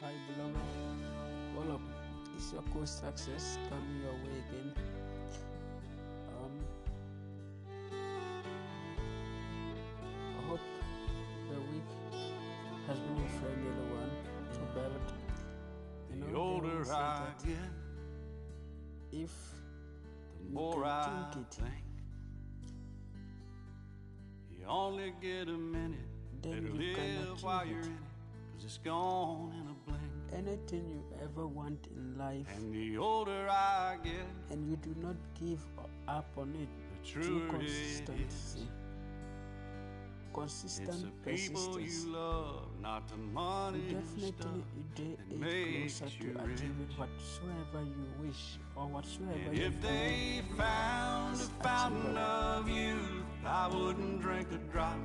Hi, beloved. Well, up. It's your coach success coming your way again. Um, I hope the week has been a friendly one. So, beloved, you know, The older I get, if the You more I think it. think. You only get a minute. Then Better live while you're in it, cause it's gone in a. anything you ever want in life And the older I get, and you do not give up on it the through truer it is. consistency, consistent It's the people persistence. you love, not the money You definitely day makes closer you to achieving whatsoever you wish or whatsoever And you if they found a fountain of youth, I wouldn't drink a drop.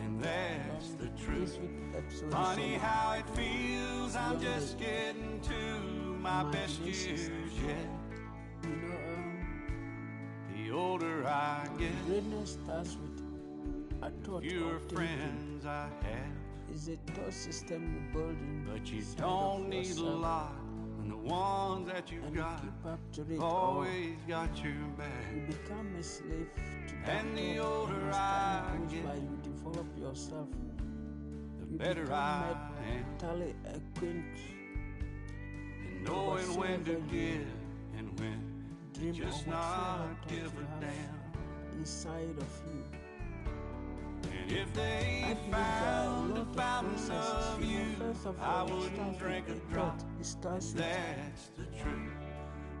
And that's the truth. Funny how it feels. I'm just getting to my best years yet. you know um, The older I get, greatness starts with a thought fewer friends I have. Is a thought system you build in But you don't need a lot when the ones that you've and you got keep up to it or oh. always got your back. you become a slave to And the older I get, by, you develop yourself The you better I am mentally acquainted in knowing when to give and when dream just not give a damn. inside of you. If they I believe there a found a of fountain of You know, youth, first of I wouldn't drink a drop. thought. It starts with That's the truth.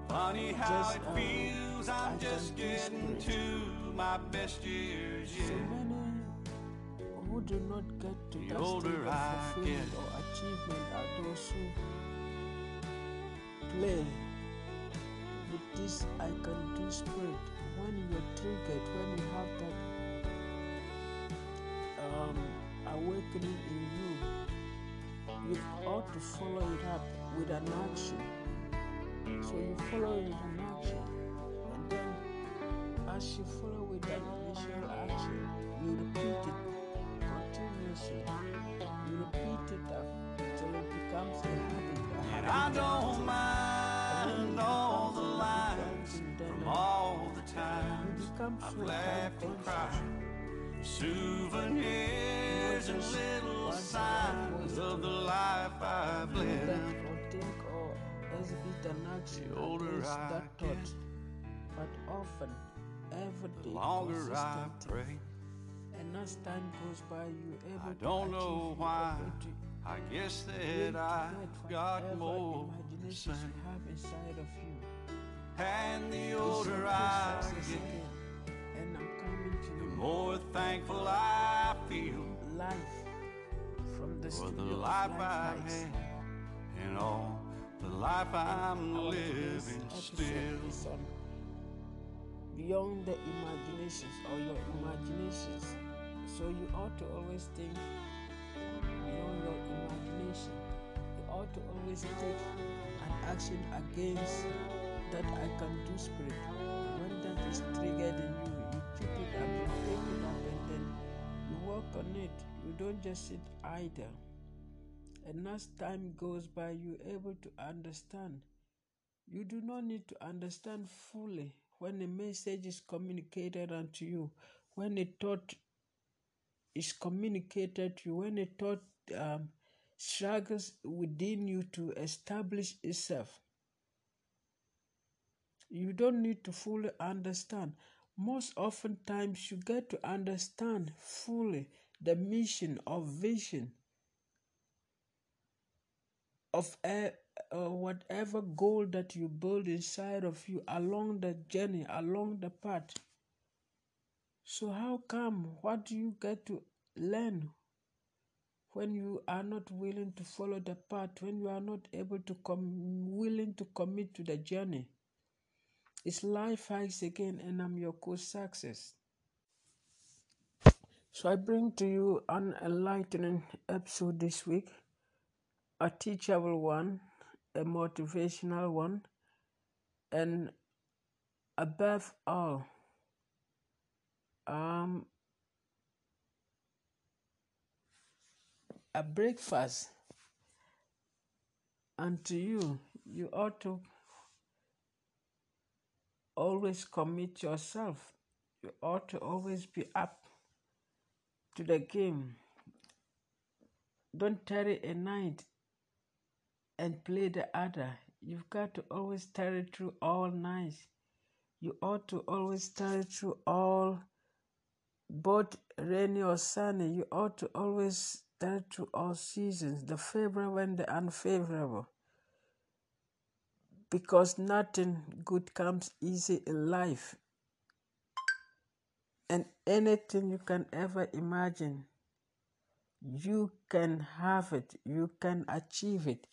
Funny how Just, it um, feels. I I'm just getting to my best years so yet. many who do not get to The that older of I fulfillment or achievement are those who play with this I can do spirit. When you're triggered, when you have that um, awakening in you, you ought to follow it up with an action. So you follow it with an action, and then as you follow with that initial action, you repeat it continuously. You repeat it up till it becomes a habit. A habit I don't mind all the a lines from all the you times become I've laughed and cried. Souvenirs and little signs of the life I've lived. or think or exhibit an action The older against I that get, thought, but often, every The day, longer I pray, And as time goes by, you're able I don't know why. I guess that I've got more say. you have inside of you. And the older I get. And I'm coming to the more thankful I feel life from the for the life Life I Heights. had and all the life I'm Our living still. beyond the imaginations or your imaginations. So you ought to always think beyond your imagination. You ought to always take an action against that I can do spirit. When that is triggered in you, you it then you work on it. You don't just sit idle. And as time goes by, you're able to understand. You do not need to understand fully when a message is communicated unto you, when a thought is communicated to you, when a thought um, struggles within you to establish itself. You don't need to fully understand. Most often times you get to understand fully the mission or vision of a, uh, whatever goal that you build inside of you along the journey, along the path. So, how come? What do you get to learn when you are not willing to follow the path, when you are not able to come, willing to commit to the journey? It's life hacks again, and I'm your coach success. So I bring to you an enlightening episode this week, a teachable one, a motivational one, and above all, um, a breakfast And to you, you ought to always commit yourself. You ought to always be up to the game. Don't tarry a night and play the other. You've got to always tarry through all nights. You ought to always tarry through all, both rainy or sunny. You ought to always tarry through all seasons, the favorable and the unfavorable. Because nothing good comes easy in life. And anything you can ever imagine, you can have it, you can achieve it.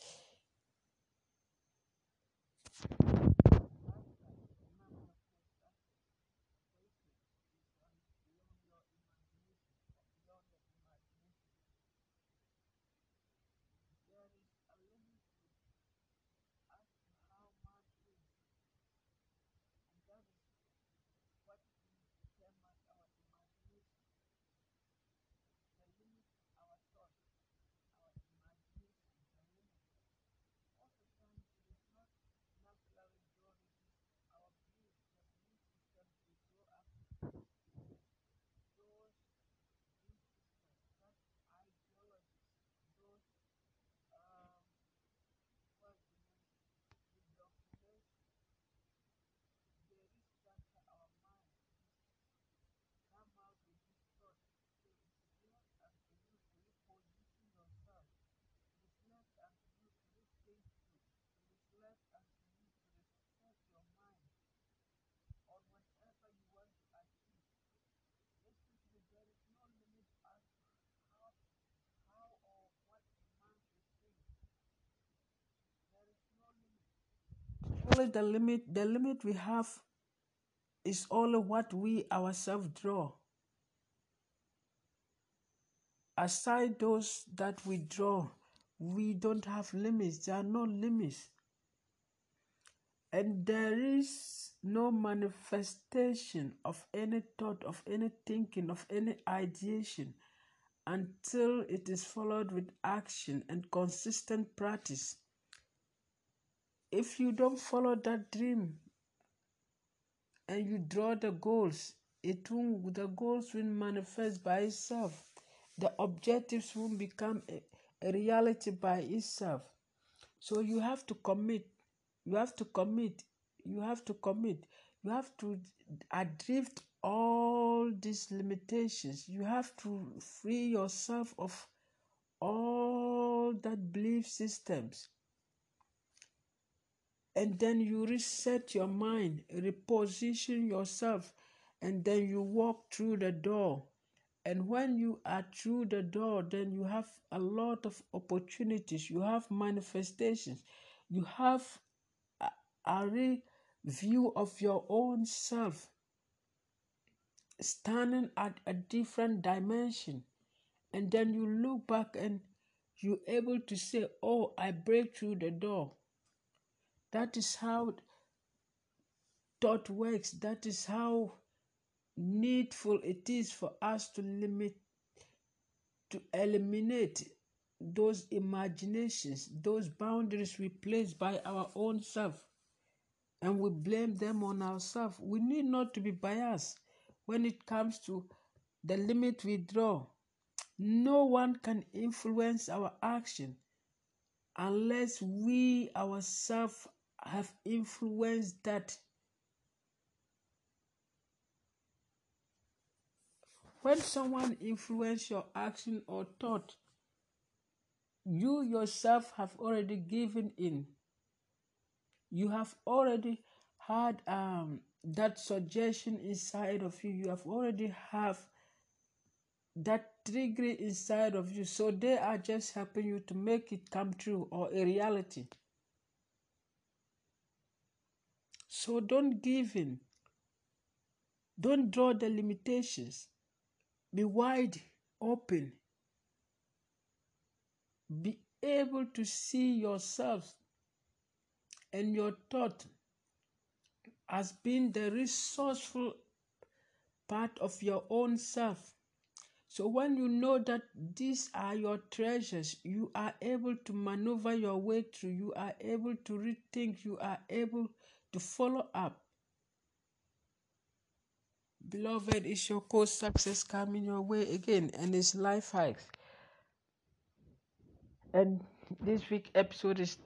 Only the limit the limit we have is only what we ourselves draw. Aside those that we draw we don't have limits. There are no limits. And there is no manifestation of any thought of any thinking of any ideation until it is followed with action and consistent practice if you don't follow that dream and you draw the goals, it won't, the goals will manifest by itself. The objectives won't become a, a reality by itself. So you have to commit. You have to commit. You have to commit. You have to adrift all these limitations. You have to free yourself of all that belief systems and then you reset your mind, reposition yourself, and then you walk through the door. And when you are through the door, then you have a lot of opportunities, you have manifestations, you have a, a view of your own self standing at a different dimension. And then you look back and you're able to say, Oh, I break through the door. That is how thought works. That is how needful it is for us to limit, to eliminate those imaginations, those boundaries we place by our own self, and we blame them on ourselves. We need not to be biased when it comes to the limit we draw. No one can influence our action unless we ourselves have influenced that. When someone influence your action or thought you yourself have already given in. You have already had um, that suggestion inside of you. You have already have that trigger inside of you. So they are just helping you to make it come true or a reality So don't give in. Don't draw the limitations. Be wide open. Be able to see yourself and your thought as being the resourceful part of your own self. So when you know that these are your treasures, you are able to maneuver your way through, you are able to rethink, you are able to follow up. Beloved, is your coach success coming your way again and it's life hacks. And this week episode is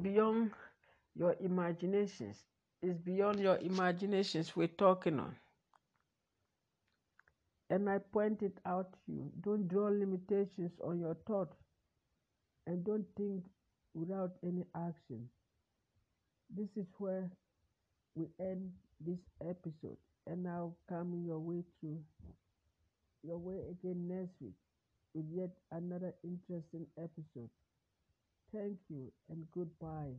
beyond your imaginations. It's beyond your imaginations we're talking on. And I pointed out to you don't draw limitations on your thoughts and don't think without any action. This is where we end this episode, and I'll come your way through your way again next week with yet another interesting episode. Thank you and goodbye.